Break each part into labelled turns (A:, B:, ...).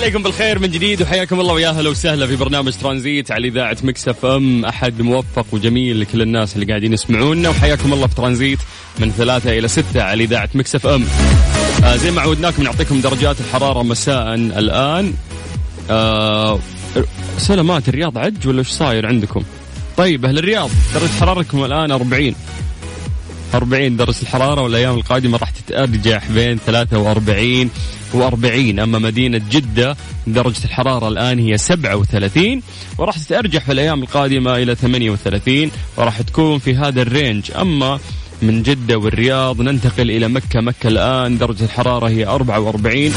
A: عليكم بالخير من جديد وحياكم الله ويا أهلا وسهلا في برنامج ترانزيت على إذاعة Mix FM. أحد موفق وجميل لكل الناس اللي قاعدين يسمعونا وحياكم الله في ترانزيت من ثلاثة إلى ستة على إذاعة Mix FM. آه زي ما عودناكم نعطيكم درجات الحرارة مساء الآن. آه سلامات الرياض عج ولا إيش صاير عندكم؟ طيب أهل الرياض درجة حرارتكم الآن 40 40 درجة الحرارة والأيام القادمة راح تتأرجح بين 43 و40 أما مدينة جدة درجة الحرارة الآن هي 37 وراح تتأرجح في الأيام القادمة إلى 38 وراح تكون في هذا الرينج. أما من جدة والرياض ننتقل إلى مكة. مكة الآن درجة الحرارة هي 44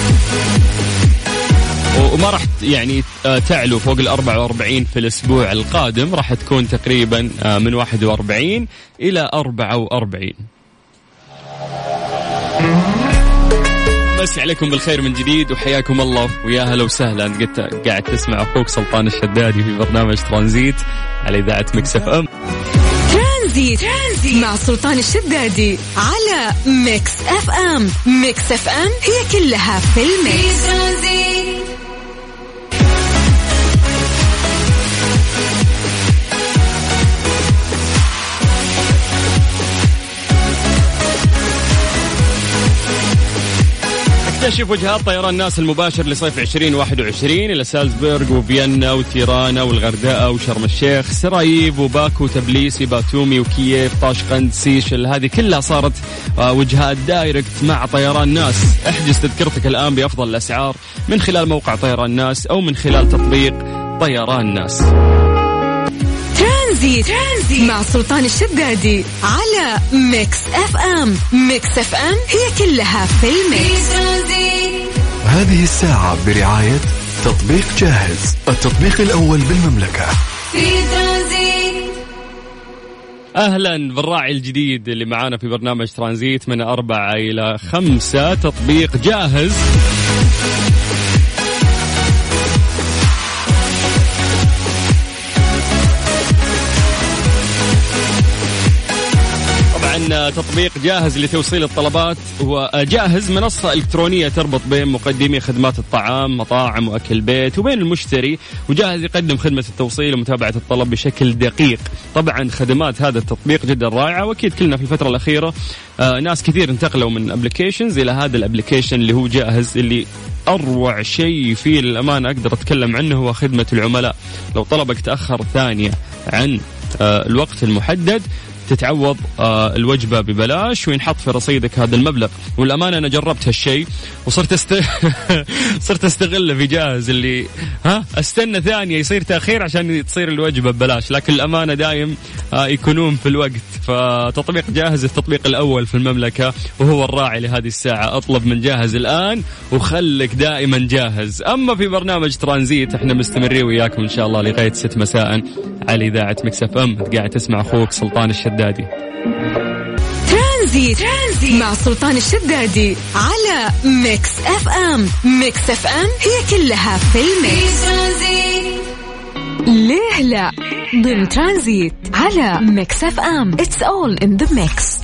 A: وما راح يعني آه، تعلو فوق ال 44 في الأسبوع القادم. راح تكون تقريبا آه، من 41 إلى 44 مسي عليكم بالخير من جديد وحياكم الله ويا هلا وسهلا. قد قاعد تسمع أخوك سلطان الشدادي في برنامج ترانزيت على إذاعة Mix FM.
B: ترانزيت, ترانزيت مع سلطان الشدادي على Mix FM. Mix FM هي كلها في ال
C: mix في
A: اكتشف وجهات طيران ناس المباشرة لصيف 2021 إلى سالزبورغ وفيينا وتيرانا والغردقة وشرم الشيخ سراييفو وباكو تبليسي باتومي وكييف طاشقند سيشل هذه كلها صارت آه، وجهات direct مع طيران ناس احجز تذكرتك الآن بأفضل الأسعار من خلال موقع طيران ناس أو من خلال تطبيق طيران ناس
B: ترانزيت, ترانزيت. مع سلطان الشدادي على Mix FM. Mix FM هي كلها في
C: ال mix.
D: هذه الساعة برعاية تطبيق جاهز التطبيق الأول بالمملكة.
C: في ترانزيت
A: أهلا بالراعي الجديد اللي معانا في برنامج ترانزيت من أربعة إلى خمسة تطبيق جاهز. تطبيق جاهز لتوصيل الطلبات. وجاهز منصة إلكترونية تربط بين مقدمي خدمات الطعام مطاعم وأكل بيت وبين المشتري وجاهز يقدم خدمة التوصيل ومتابعة الطلب بشكل دقيق. طبعا خدمات هذا التطبيق جدا رائعة وأكيد كلنا في الفترة الأخيرة آه ناس كثير انتقلوا من applications إلى هذا ال application اللي هو جاهز اللي أروع شيء فيه للامانه أقدر أتكلم عنه هو خدمة العملاء. لو طلبك تأخر ثانية عن آه، الوقت المحدد تتعوض آه، الوجبة ببلاش وينحط في رصيدك هذا المبلغ. والأمانة أنا جربت هالشيء وصرت أست... صرت استغله في جاهز اللي ها أستنى ثانية يصير تأخير عشان تصير الوجبة ببلاش. لكن الأمانة دايم آه، يكونون في الوقت. فتطبيق جاهز التطبيق الأول في المملكة وهو الراعي لهذه الساعة. أطلب من جاهز الآن وخلك دائما جاهز. أما في برنامج ترانزيت إحنا مستمرين وياكم إن شاء الله لغاية 6 مساء على إذاعة Mix FM. قاعد تسمع أخوك سلطان الشدادي.
B: ترانزيت, ترانزيت مع سلطان الشدادي على Mix FM. Mix FM هي كلها في ال
C: mix.
B: ليه لا؟ ضمن ترانزيت على Mix FM. It's all in the mix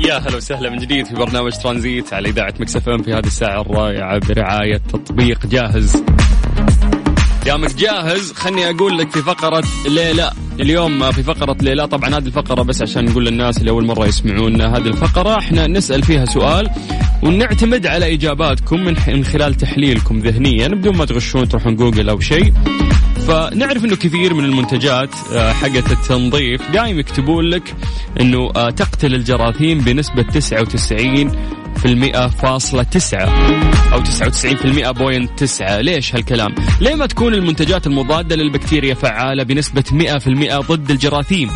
A: يا هلا وسهلا من جديد في برنامج ترانزيت على إذاعة Mix FM في هذه الساعة الرائعة برعاية تطبيق جاهز. دامك جاهز خلني أقول لك في فقرة ليلى. اليوم في فقرة ليلى طبعا هذه الفقرة بس عشان نقول للناس اللي أول مرة يسمعونا هذه الفقرة إحنا نسأل فيها سؤال ونعتمد على إجاباتكم من خلال تحليلكم ذهنيا بدون ما تغشون تروحون جوجل أو شيء. فنعرف إنه كثير من المنتجات آه، حقت التنظيف دائما يكتبون لك إنه آه، تقتل الجراثيم بنسبة 99 في المئة فاصلة تسعة أو تسعة وتسعين في المئة بوينت تسعة. ليش هالكلام؟ ليه ما تكون المنتجات المضادة للبكتيريا فعالة بنسبة مئة في المئة ضد الجراثيم؟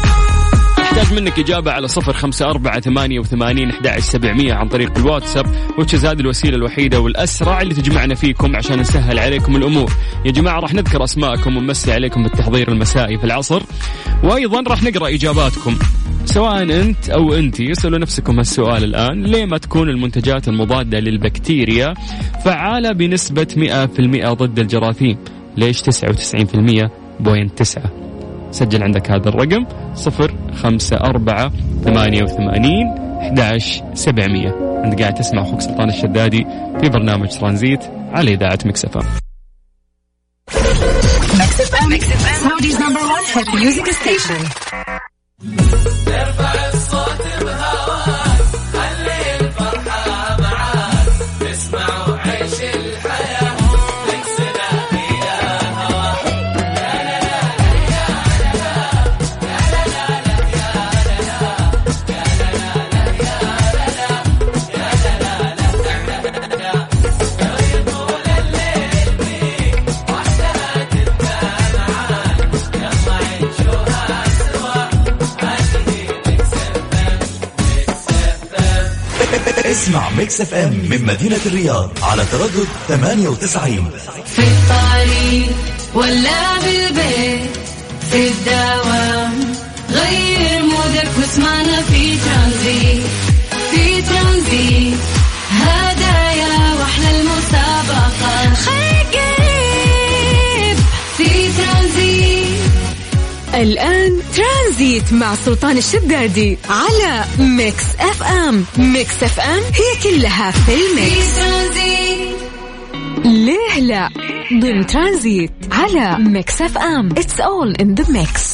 A: احتاج منك إجابة على صفر خمسة أربعة ثمانية وثمانين أحد سبعمية عن طريق الواتساب وتش هذه الوسيلة الوحيدة والأسرع اللي تجمعنا فيكم عشان نسهل عليكم الأمور. يا جماعة راح نذكر أسماءكم ونمسي عليكم بالتحضير المسائي في العصر وأيضا راح نقرأ إجاباتكم. سواء أنت أو أنت اسألوا نفسكم هالسؤال الآن. ليه ما تكون المنتجات المضادة للبكتيريا فعالة بنسبة 100% ضد الجراثيم؟ ليش 99% بوينت تسعة. سجل عندك هذا الرقم صفر خمسة أربعة ثمانية وثمانين أحد سبعمية أنت قاعد تسمع أخوك سلطان الشدادي في برنامج ترانزيت على إذاعة مكسفة
B: Saudi's number one music station.
E: Mix FM من مدينة الرياض على تردد 98
C: في الطريق ولا بالبيت في الدوام غير مودك واسمعنا في ترانزيت في ترانزيت. هدايا وأحلى المسابقة. خليك
B: الآن ترانزيت مع سلطان الشدادي على Mix FM. Mix FM هي كلها في ال
C: mix.
B: ليه لا؟ ضمن ترانزيت على Mix FM. It's all in the mix.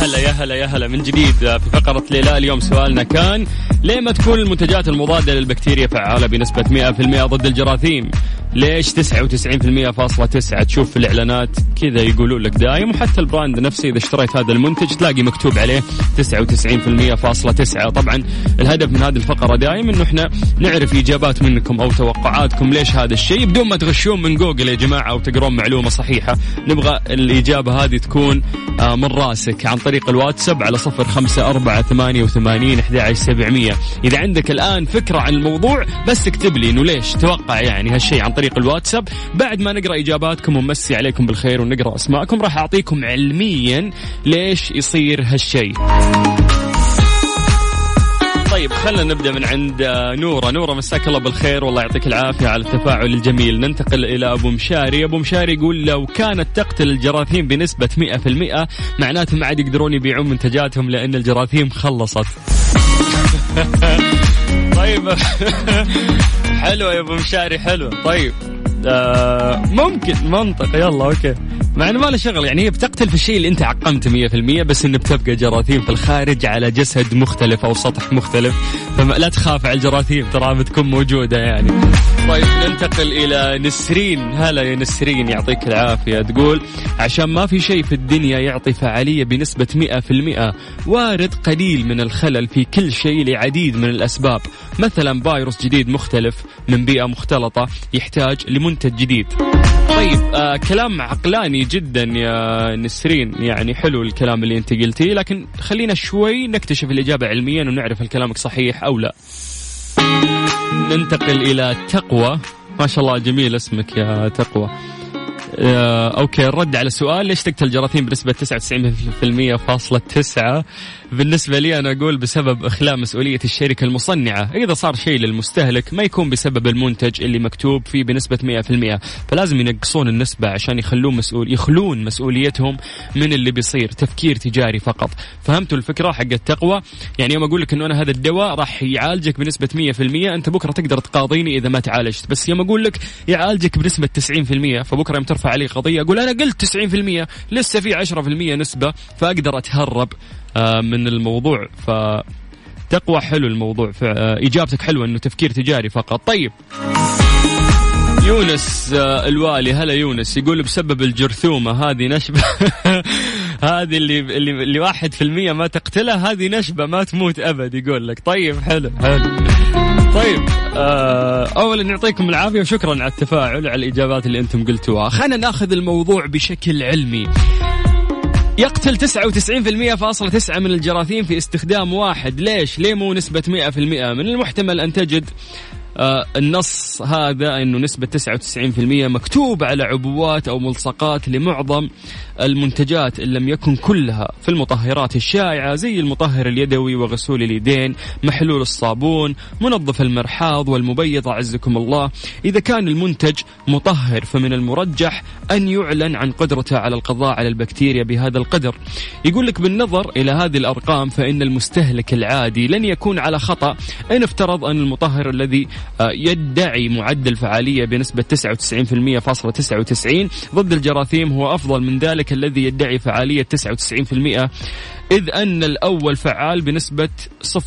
A: هلا يا هلا يا هلا. من جديد في فقرة ليلى اليوم سؤالنا كان ليه ما تكون المنتجات المضادة للبكتيريا فعالة بنسبة 100% ضد الجراثيم؟ ليش 99% فاصلة تسعة؟ تشوف في الإعلانات كذا يقولوا لك دايم وحتى البراند نفسه إذا اشتريت هذا المنتج تلاقي مكتوب عليه 99% فاصلة تسعة. طبعا الهدف من هذه الفقرة دايم إنه إحنا نعرف إجابات منكم أو توقعاتكم ليش هذا الشيء؟ بدون ما تغشون من جوجل يا جماعة أو تقرون معلومة صحيحة نبغى الإجابة هذه تكون آه، من راسك عن طريق الواتساب على صفر خمسة أربعة ثمانية وثمانين أحد سبعمية. إذا عندك الآن فكرة عن الموضوع بس اكتب لي إنه ليش توقع يعني هالشيء عن طريق الواتساب. بعد ما نقرأ إجاباتكم ونمسي عليكم بالخير ونقرأ أسماءكم راح أعطيكم علميا ليش يصير هالشيء. طيب خلينا نبدأ من عند آه، نورة. نورة مساك الله بالخير والله يعطيك العافية على التفاعل الجميل. ننتقل إلى أبو مشاري. أبو مشاري يقول لو كانت تقتل الجراثيم بنسبة 100% معناته ما عاد يقدرون يبيعون منتجاتهم لأن الجراثيم خلصت. طيب. حلو يا أبو مشاري حلو طيب. آه ممكن منطق. يلا okay. مع إنه ما له شغل يعني هي بتقتل في الشيء اللي أنت عقمته 100% بس إنه بتبقى جراثيم في الخارج على جسد مختلف أو سطح مختلف. فلا تخاف على الجراثيم ترى بتكون موجودة يعني. طيب ننتقل إلى نسرين. هلا يا نسرين يعطيك العافية. تقول عشان ما في شيء في الدنيا يعطي فعالية بنسبة 100% وارد قليل من الخلل في كل شيء لعديد من الأسباب. مثلا فيروس جديد مختلف من بيئة مختلطة يحتاج لمنتج جديد. طيب آه كلام عقلاني جدا يا نسرين. يعني حلو الكلام اللي أنت قلتيه لكن خلينا شوي نكتشف الإجابة علميا ونعرف هل كلامك صحيح أو لا. ننتقل إلى تقوى. ما شاء الله جميل اسمك يا تقوى. أوكي الرد على السؤال ليش تقتل الجراثيم بنسبة 99% فاصلة تسعة؟ بالنسبة لي أنا أقول بسبب إخلاء مسؤولية الشركة المصنعة. إذا صار شيء للمستهلك ما يكون بسبب المنتج اللي مكتوب فيه بنسبة 100% فلازم ينقصون النسبة عشان يخلون مسؤول يخلون مسؤوليتهم من اللي بيصير تفكير تجاري فقط. فهمتوا الفكرة حق التقوى؟ يعني يوم أقول لك إنه أنا هذا الدواء راح يعالجك بنسبة 100% أنت بكرة تقدر تقاضيني إذا ما تعالجت. بس يوم أقول لك يعالجك بنسبة 90% فبكرة يوم ترفع علي قضية. أقول أنا قلت 90% لسه في 10% نسبة فأقدر أتهرب آه، من الموضوع. ف تقوى حلو الموضوع. آه، إجابتك حلوة إنه تفكير تجاري فقط. طيب. يونس آه، الوالي. هلا يونس. يقول بسبب الجرثومة هذه نشبة. هذه اللي اللي اللي واحد في المية ما تقتلها هذه نشبة ما تموت أبد يقول لك. طيب حلو حلو. طيب آه، اولا يعطيكم العافية وشكرا على التفاعل على الإجابات اللي أنتم قلتوها. خلينا نأخذ الموضوع بشكل علمي. يقتل 99% فاصلة تسعة من الجراثيم في استخدام واحد. ليش؟ ليه مو نسبة 100% من المحتمل أن تجد آه النص هذا إنه نسبة 99% مكتوب على عبوات أو ملصقات لمعظم المنتجات إن لم يكن كلها في المطهرات الشائعة زي المطهر اليدوي وغسول اليدين، محلول الصابون، منظف المرحاض والمبيض أعزكم الله، إذا كان المنتج مطهر فمن المرجح أن يعلن عن قدرته على القضاء على البكتيريا بهذا القدر. يقول لك بالنظر إلى هذه الأرقام فإن المستهلك العادي لن يكون على خطأ إن افترض أن المطهر الذي آه، يدعي معدل فعالية بنسبة 99.99 ضد الجراثيم هو أفضل من ذلك الذي يدعي فعالية 99% إذ أن الأول فعال بنسبة 0.99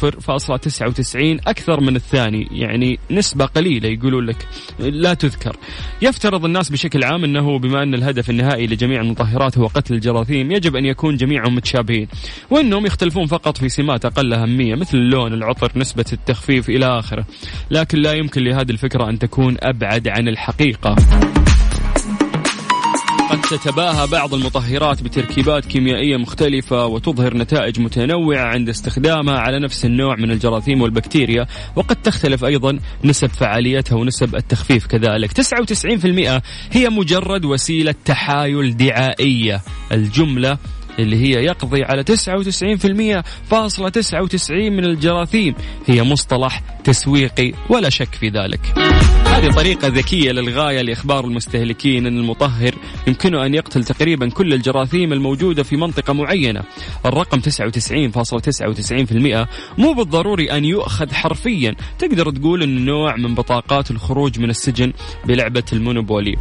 A: أكثر من الثاني يعني نسبة قليلة يقولون لك لا تذكر. يفترض الناس بشكل عام أنه بما أن الهدف النهائي لجميع المطهرات هو قتل الجراثيم يجب أن يكون جميعهم متشابهين وأنهم يختلفون فقط في سمات أقل أهمية مثل اللون العطر نسبة التخفيف إلى آخره. لكن لا يمكن لهذه الفكرة أن تكون أبعد عن الحقيقة. تتباهى بعض المطهرات بتركيبات كيميائية مختلفة وتظهر نتائج متنوعة عند استخدامها على نفس النوع من الجراثيم والبكتيريا وقد تختلف أيضا نسب فعاليتها ونسب التخفيف كذلك. 99% هي مجرد وسيلة تحايل دعائية. الجملة اللي هي يقضي على 99% فاصلة 99 من الجراثيم. هي مصطلح تسويقي ولا شك في ذلك. هذه طريقة ذكية للغاية لإخبار المستهلكين أن المطهر يمكنه أن يقتل تقريبا كل الجراثيم الموجودة في منطقة معينة. الرقم 99.99% مو بالضروري أن يؤخذ حرفيا. تقدر تقول أنه نوع من بطاقات الخروج من السجن بلعبة المونوبولي.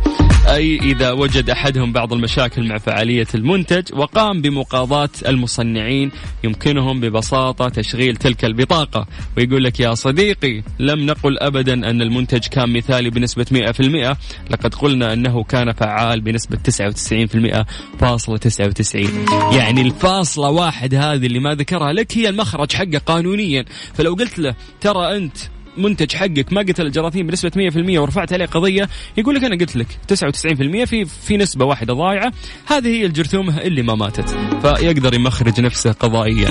A: أي إذا وجد أحدهم بعض المشاكل مع فعالية المنتج وقام بمقاضاة المصنعين يمكنهم ببساطة تشغيل تلك البطاقة. ويقول لك يا صديقي لم نقل أبدا أن المنتج كان مثالي بنسبة 100% لقد قلنا أنه كان فعال بنسبة 99% فاصلة 99 يعني الفاصلة واحد هذه اللي ما ذكرها لك هي المخرج حقه قانونيا. فلو قلت له ترى أنت منتج حقك ما قتل الجراثيم بنسبة 100% ورفعت عليه قضية يقول لك أنا قلت لك 99% في في نسبة واحدة ضايعة. هذه هي الجرثومة اللي ما ماتت. فيقدر يمخرج نفسه قضائيا.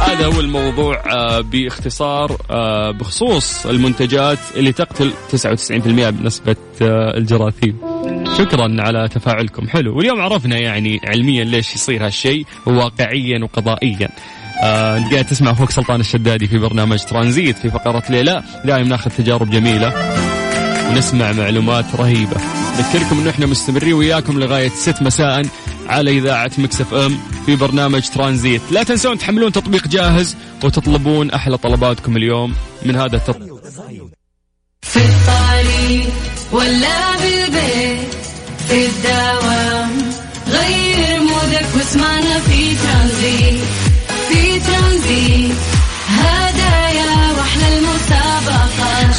A: هذا هو الموضوع آه، باختصار آه، بخصوص المنتجات اللي تقتل 99% بنسبة آه، الجراثيم. شكرا على تفاعلكم. حلو. واليوم عرفنا يعني علميا ليش يصير هالشيء وواقعيا وقضائيا. آه، انت قاعد تسمع أخوك سلطان الشدادي في برنامج ترانزيت في فقرة ليلى. دائما ناخذ تجارب جميلة ونسمع معلومات رهيبة. نذكركم إنه إحنا مستمرين وياكم لغاية 6 مساء على إذاعة مكسف إم في برنامج ترانزيت. لا تنسون تحملون تطبيق جاهز وتطلبون أحلى طلباتكم اليوم من هذا التطبيق.
C: في الطريق ولا بالبيت في الدوام غير مودك واسمعنا في ترانزيت. ترانزيت هدايا وأحلى المسابقة.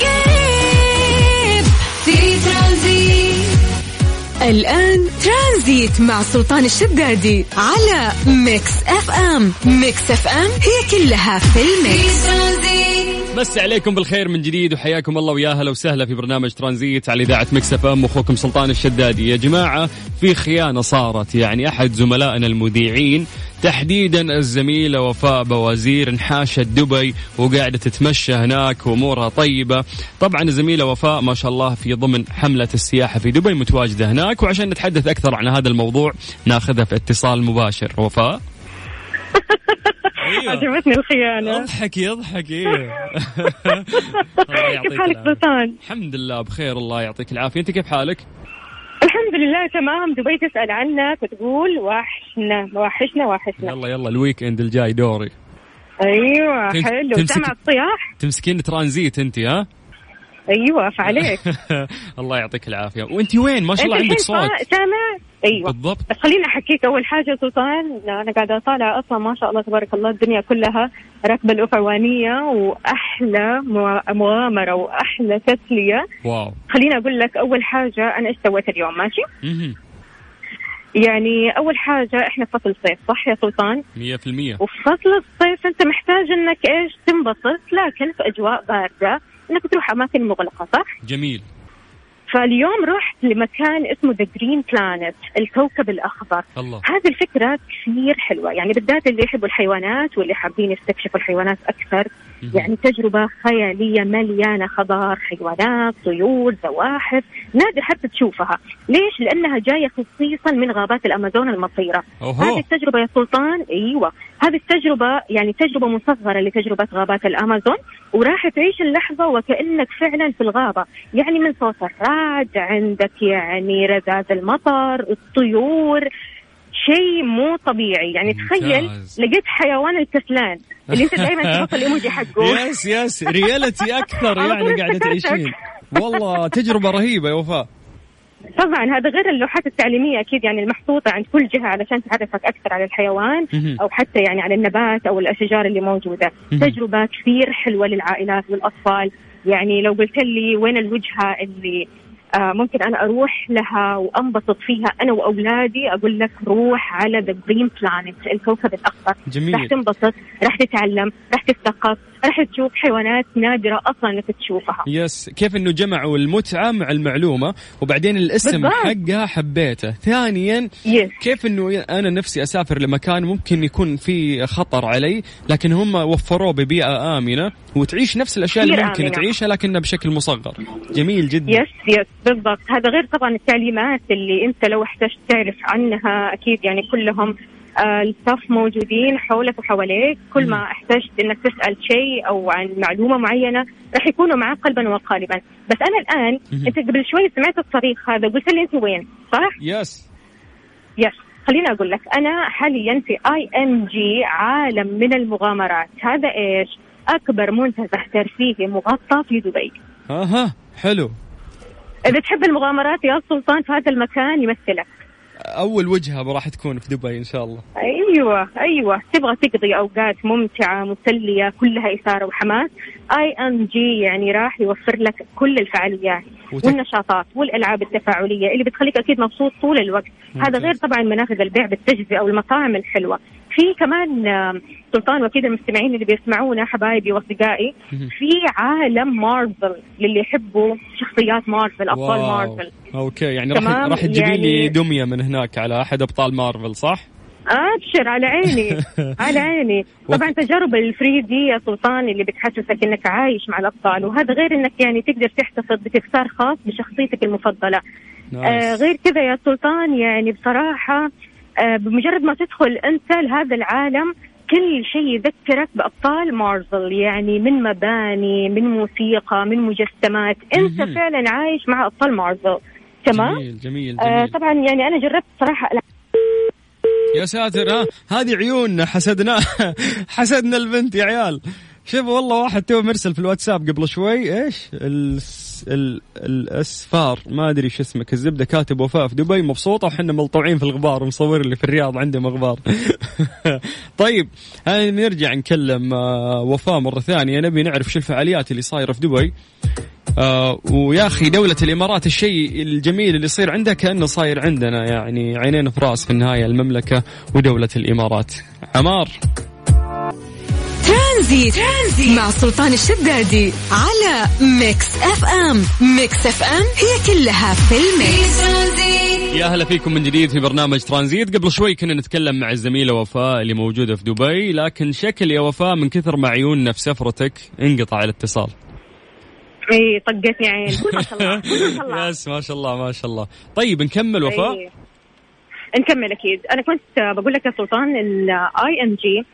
C: قريب في ترانزيت.
B: الآن ترانزيت مع سلطان الشدادي على Mix FM. Mix FM هي كلها في
C: في
B: ال mix
C: ترانزيت.
A: مسا عليكم بالخير من جديد وحياكم الله ويا هلا وسهلا في برنامج ترانزيت على إذاعة Mix FM. أخوكم سلطان الشدادي. يا جماعة في خيانة صارت. يعني أحد زملائنا المذيعين تحديدا الزميله وفاء بوازير انحاشت دبي وقاعدة تتمشى هناك وأمورها طيبة. طبعا الزميله وفاء ما شاء الله في ضمن حملة السياحة في دبي متواجدة هناك. وعشان نتحدث أكثر عن هذا الموضوع ناخذها في اتصال مباشر. وفاء؟ أيوة.
F: عجبتني الخيانة.
A: اضحكي اضحكي
F: كيف حالك. سلطان؟
A: الحمد لله بخير الله يعطيك العافية. أنت كيف حالك؟
F: الحمد لله تمام. دبي تسأل عنك وتقول وحشنا وحشنا وحشنا.
A: يلا يلا ال weekend الجاي دوري. أيوه
F: حلو.
A: تمسك-
F: سمع الصياح؟
A: تمسكين ترانزيت أنت ها؟
F: أيوه فعليك.
A: الله يعطيك العافية. وأنت وين؟ ما شاء الله عندك صوت.
F: سامع أيوه.
A: بالضبط.
F: بس خليني أحكيك أول حاجة سلطان. أنا قاعدة اطالع أصلا ما شاء الله تبارك الله الدنيا كلها راكبه الأفعوانية وأحلى مغ- مغامرة وأحلى تسلية.
A: واو.
F: خليني أقول لك أول حاجة أنا إيش سويت اليوم ماشي. يعني أول حاجة إحنا في فصل صيف صح يا سلطان؟
A: 100%
F: وفي فصل الصيف أنت محتاج إنك إيش تنبسط لكن في أجواء باردة. انك تروح أماكن مغلقة صح؟
A: جميل.
F: فاليوم رحت لمكان اسمه The Green Planet الكوكب الأخضر.
A: الله.
F: هذه الفكرة كثير حلوة يعني بالذات اللي يحبوا الحيوانات واللي حابين يستكشفوا الحيوانات أكثر.
A: مهم.
F: يعني تجربة خيالية مليانة خضار حيوانات طيور زواحف نادر حتى تشوفها. ليش؟ لأنها جاية خصيصا من غابات الأمازون المطيرة. هذه
A: اوهو
F: التجربة يا سلطان؟ أيوة. هذه التجربة يعني تجربة مصغرة لتجربة غابات الأمازون وراح تعيش اللحظة وكأنك فعلا في الغابة. يعني من صوت الرعد عندك يعني رذاذ المطر الطيور. شيء مو طبيعي. يعني تخيل
A: ممتاز.
F: لقيت حيوان الكسلان. اللي انت دائما تحط الايموجي حقه.
A: يس يس. ريالتي
F: أكثر
A: يعني
F: قاعدة.
A: تعيشين. والله تجربة رهيبة يا وفاء.
F: طبعا هذا غير اللوحات التعليمية أكيد يعني المحطوطة عند كل جهة علشان تعرفك أكثر على الحيوان. أو حتى يعني على النبات أو الأشجار اللي
A: موجودة.
F: تجربة كثير حلوة للعائلات والأطفال يعني لو قلت لي وين الوجهة اللي آه ممكن أنا أروح لها وأنبسط فيها أنا وأولادي أقول لك روح على The Green Planet الكوكب الأخضر
A: جميل.
F: راح تنبسط راح تتعلم راح تثقف راح تشوف حيوانات نادرة أصلا إنك تشوفها.
A: yes كيف إنه جمعوا المتعة مع المعلومة وبعدين الاسم
F: بالضبط.
A: حقها حبيته. ثانيا
F: yes.
A: كيف إنه أنا نفسي أسافر لمكان ممكن يكون في خطر علي لكن هم وفروه ببيئة آمنة وتعيش نفس الأشياء اللي ممكن
F: آمنة.
A: تعيشها لكنها بشكل مصغر. جميل جدا.
F: يس يس بالضبط. هذا غير طبعا التعليمات اللي أنت لو احتجت تعرف عنها أكيد يعني كلهم ال staff موجودين حولك وحواليك. كل ما احتجت إنك تسأل شيء أو عن معلومة معينة راح يكونوا معك قلبا وقالبا. بس أنا
A: الآن.
F: أنت قبل شوي سمعت الصريخ هذا قلت لي أنت وين صح؟
A: yes
F: yes خليني أقول لك أنا حاليا في IMG عالم من المغامرات. هذا إيش؟ أكبر منتزه ترفيهي مغطى في دبي.
A: أها حلو.
F: إذا تحب المغامرات يا سلطان في هذا المكان يمثلك.
A: أول وجهة راح تكون في دبي إن شاء الله.
F: أيوه أيوه. تبغى تقضي أوقات ممتعة مسلية كلها إثارة وحماس. IMG يعني راح يوفر لك كل الفعاليات
A: وتك-
F: والنشاطات والألعاب التفاعلية اللي بتخليك أكيد مبسوط طول الوقت
A: ممتاز.
F: هذا غير طبعا منافذ البيع بالتجزئة أو المطاعم الحلوة في كمان سلطان واكيد المستمعين اللي بيسمعونا حبايبي
A: وأصدقائي.
F: في عالم مارفل للي يحبوا شخصيات مارفل
A: أبطال.
F: Marvel
A: okay يعني راح راح تجيبي لي
F: يعني-
A: دمية من هناك على أحد أبطال مارفل صح؟
F: أبشر على عيني على عيني. طبعا تجارب ال 3D يا سلطان اللي بتحسسك إنك عايش مع الأبطال وهذا غير إنك يعني تقدر تحتفظ بتذكار خاص بشخصيتك المفضلة. آه. غير كذا يا سلطان يعني بصراحة آه بمجرد ما تدخل أنت لهذا العالم كل شيء يذكرك بأبطال مارفل يعني من مباني من موسيقى من مجسمات.
A: أنت.
F: فعلا عايش مع أبطال مارفل. تمام؟
A: جميل جميل
F: آه
A: جميل.
F: طبعا يعني أنا جربت صراحة
A: يا ساتر ها؟ هذه عيوننا حسدنا حسدنا البنت يا عيال. شوف والله واحد تو مرسل في الواتساب قبل شوي إيش؟ الس... ال... الأسفار ما أدري شو اسمك الزبده كاتب وفاء في دبي مبسوطة وحنا ملطوعين في الغبار ومصور اللي في الرياض عندهم غبار. طيب نرجع نكلم آه، وفاء مرة ثانية نبي نعرف شو الفعاليات اللي صايرة في دبي. آه ويا أخي دولة الإمارات الشيء الجميل اللي يصير عندها كأنه صاير عندنا يعني عينين في رأس في النهاية المملكة ودولة الإمارات. عمار.
B: ترانزيت, ترانزيت. مع سلطان الشدادي على Mix FM. Mix FM هي كلها في ال
C: mix.
A: يا هلا فيكم من جديد في برنامج ترانزيت. قبل شوي كنا نتكلم مع الزميله وفاء اللي موجودة في دبي لكن شكل يا وفاء من كثر ما عيوننا في سفرتك انقطع الاتصال.
F: إي طقتني عين ما شاء الله ما شاء الله
A: yes ما شاء الله ما شاء الله. طيب نكمل وفاء؟
F: إيه. نكمل أكيد أنا كنت آه، بقول لك يا سلطان ال IMG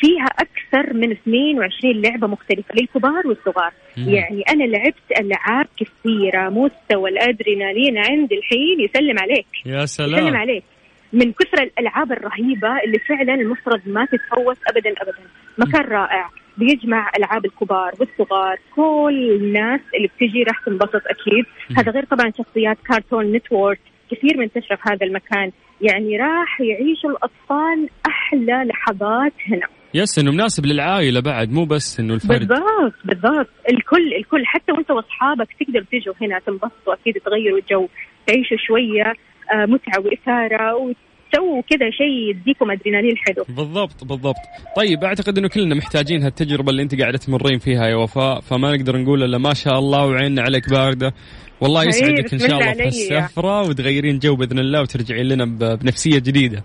F: فيها أكثر من 22 لعبة مختلفة للكبار والصغار
A: مم.
F: يعني أنا لعبت ألعاب كثيرة مستوى الأدرينالين عندي الحين يسلم عليك
A: يا
F: يسلم
A: سلام.
F: عليك من كثر الألعاب الرهيبة اللي فعلا المفترض ما تتفوت ابدا ابدا مكان رائع بيجمع ألعاب الكبار والصغار. كل الناس اللي بتجي راح تنبسط أكيد. هذا غير طبعا شخصيات Cartoon Network كثير منتشره في هذا المكان. يعني راح يعيشوا الأطفال أحلى لحظات هنا.
A: yes إنه مناسب للعائلة بعد مو بس إنه الفرد.
F: بالضبط بالضبط. الكل الكل حتى وأنت وأصحابك تقدروا تيجوا هنا تنبسطوا أكيد تغيروا الجو تعيشوا شوية آه، متعة وإثارة وتسووا كذا شيء يديكم أدرينالين حلو.
A: بالضبط بالضبط. طيب أعتقد إنه كلنا محتاجين هالتجربة اللي أنت قاعدة تمرين فيها يا وفاء فما نقدر نقول إلا ما شاء الله وعيننا عليك باردة. والله يسعدك
F: إن
A: شاء
F: الله
A: في. السفرة وتغيرين جو بإذن الله وترجعين لنا بنفسية جديدة.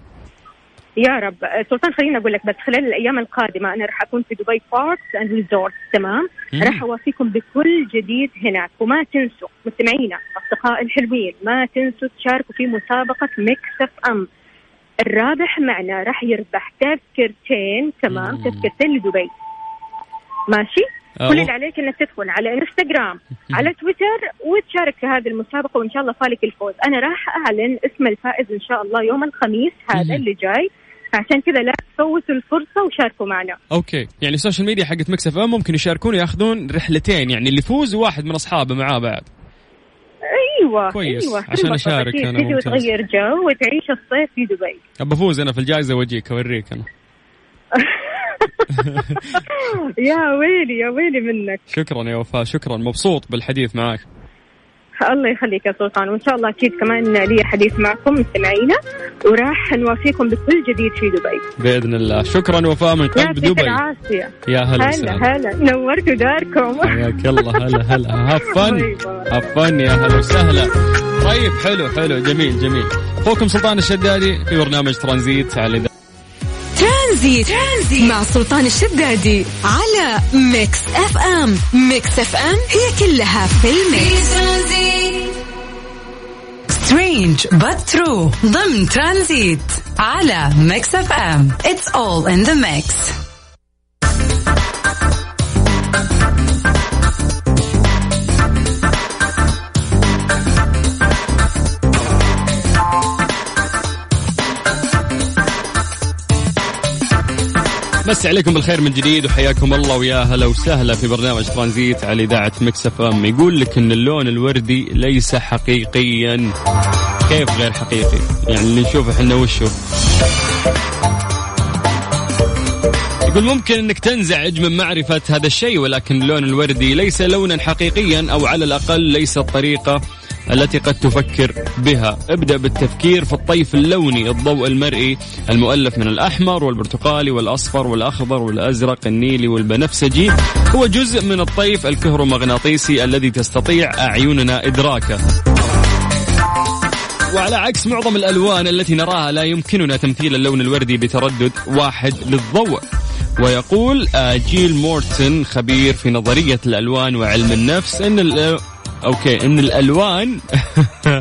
F: يا رب. آه، سلطان خليني أقول لك بس خلال الأيام القادمة أنا راح أكون في Dubai Parks and Resorts تمام. راح أوافيكم بكل جديد هناك. وما تنسوا مستمعينا اصدقاء الحلوين ما تنسوا تشاركوا في مسابقة Mix FM. الرابح معنا راح يربح تذكرتين تمام؟
A: مم.
F: تذكرتين لدبي. ماشي؟ كل اللي عليك إنك تدخل على انستغرام على تويتر وتشارك في هذه المسابقة وإن شاء الله فالك الفوز. أنا راح أعلن اسم الفائز إن شاء الله يوم الخميس هذا. اللي جاي. فعشان كذا لا تفوتوا الفرصة وشاركوا معنا.
A: okay. يعني ال social media حقت Mix FM ممكن يشاركون ياخذون رحلتين يعني اللي يفوز وواحد من أصحابه معاه بعد.
F: أيوه
A: كويس،
F: أيوه
A: عشان
F: أكيد.
A: أنا،
F: تجي. وتغير جو وتعيش الصيف في دبي
A: ابى افوز أنا في الجائزة واجيك أوريك أنا
F: يا ويلي يا ويلي منك
A: شكرا يا وفاء شكرا مبسوط بالحديث معك
F: الله يخليك يا سلطان. وإن شاء الله أكيد كمان لي حديث معكم مستمعينا. وراح نوافيكم بكل جديد في دبي.
A: بإذن الله. شكرا وفاء من قلب دبي.
F: العافية.
A: يا هلا
F: هلا هلا. نورتوا داركم.
A: حياك الله. هلا هلا. have fun
F: bye bye.
A: have fun يا هلا وسهلا. طيب حلو حلو. جميل جميل. أخوكم سلطان الشدادي في برنامج ترانزيت على
B: ترانزيت. ترانزيت مع سلطان الشدادي على Mix FM. Mix FM هي كلها في
C: ال
G: mix. Strange true. ضمن ترانزيت على Mix FM. It's all in the mix.
A: مسي عليكم بالخير من جديد وحياكم الله ويا هلا وسهلا في برنامج ترانزيت على إذاعة Mix FM. يقول لك إن اللون الوردي ليس حقيقيا. كيف غير حقيقي؟ يعني اللي نشوفه إحنا وشو؟ يقول ممكن إنك تنزعج من معرفة هذا الشيء ولكن اللون الوردي ليس لونا حقيقيا أو على الأقل ليس الطريقة التي قد تفكر بها. ابدأ بالتفكير في الطيف اللوني الضوء المرئي المؤلف من الأحمر والبرتقالي والأصفر والأخضر والأزرق النيلي والبنفسجي. هو جزء من الطيف الكهرومغناطيسي الذي تستطيع أعيننا إدراكه. وعلى عكس معظم الألوان التي نراها لا يمكننا تمثيل اللون الوردي بتردد واحد للضوء. ويقول جيل مورتن خبير في نظرية الألوان وعلم النفس أن ال- okay أن الألوان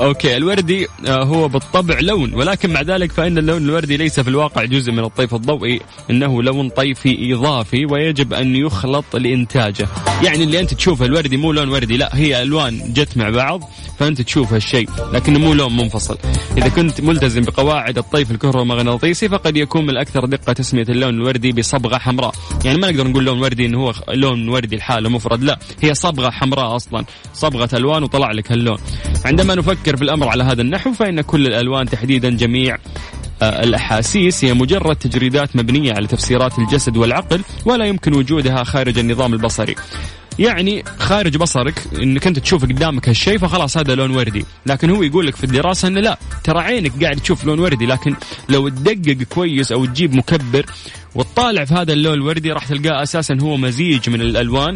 A: okay الوردي آه، هو بالطبع لون ولكن مع ذلك فإن اللون الوردي ليس في الواقع جزء من الطيف الضوئي إنه لون طيفي إضافي ويجب أن يخلط لإنتاجه. يعني اللي أنت تشوفه الوردي مو لون وردي لا هي ألوان جت مع بعض فأنت تشوف هالشيء لكنه مو لون منفصل. إذا كنت ملتزم بقواعد الطيف الكهرومغناطيسي فقد يكون من الاكثر دقة تسمية اللون الوردي بصبغة حمراء. يعني ما نقدر نقول لون وردي إنه هو لون وردي لحاله مفرد لا هي صبغة حمراء أصلا صبغة ألوان وطلع لك هاللون. عندما نفكر في الأمر على هذا النحو فإن كل الألوان تحديدا جميع آه، الأحاسيس. هي مجرد تجريدات مبنية على تفسيرات الجسد والعقل ولا يمكن وجودها خارج النظام البصري. يعني خارج بصرك إنك أنت تشوف قدامك هالشيء فخلاص هذا لون وردي. لكن هو يقول لك في الدراسة إنه لا ترى عينك قاعد تشوف لون وردي لكن لو تدقق كويس أو تجيب مكبر وتطالع في هذا اللون الوردي راح تلقاه أساسا هو مزيج من الألوان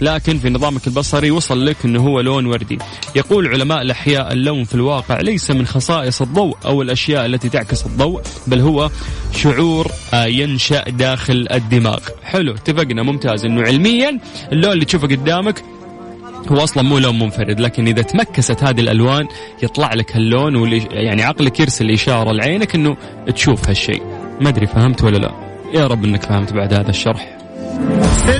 A: لكن في نظامك البصري وصل لك إنه هو لون وردي. يقول علماء الأحياء اللون في الواقع ليس من خصائص الضوء أو الأشياء التي تعكس الضوء بل هو شعور ينشأ داخل الدماغ. حلو اتفقنا ممتاز. إنه علميا اللون اللي تشوفه قدامك هو أصلا مو لون منفرد لكن إذا تمكست هذه الألوان يطلع لك هاللون واللي يعني عقلك يرسل إشارة لعينك إنه تشوف هالشيء. ما أدري فهمت ولا لا؟ يا رب إنك فهمت بعد هذا الشرح.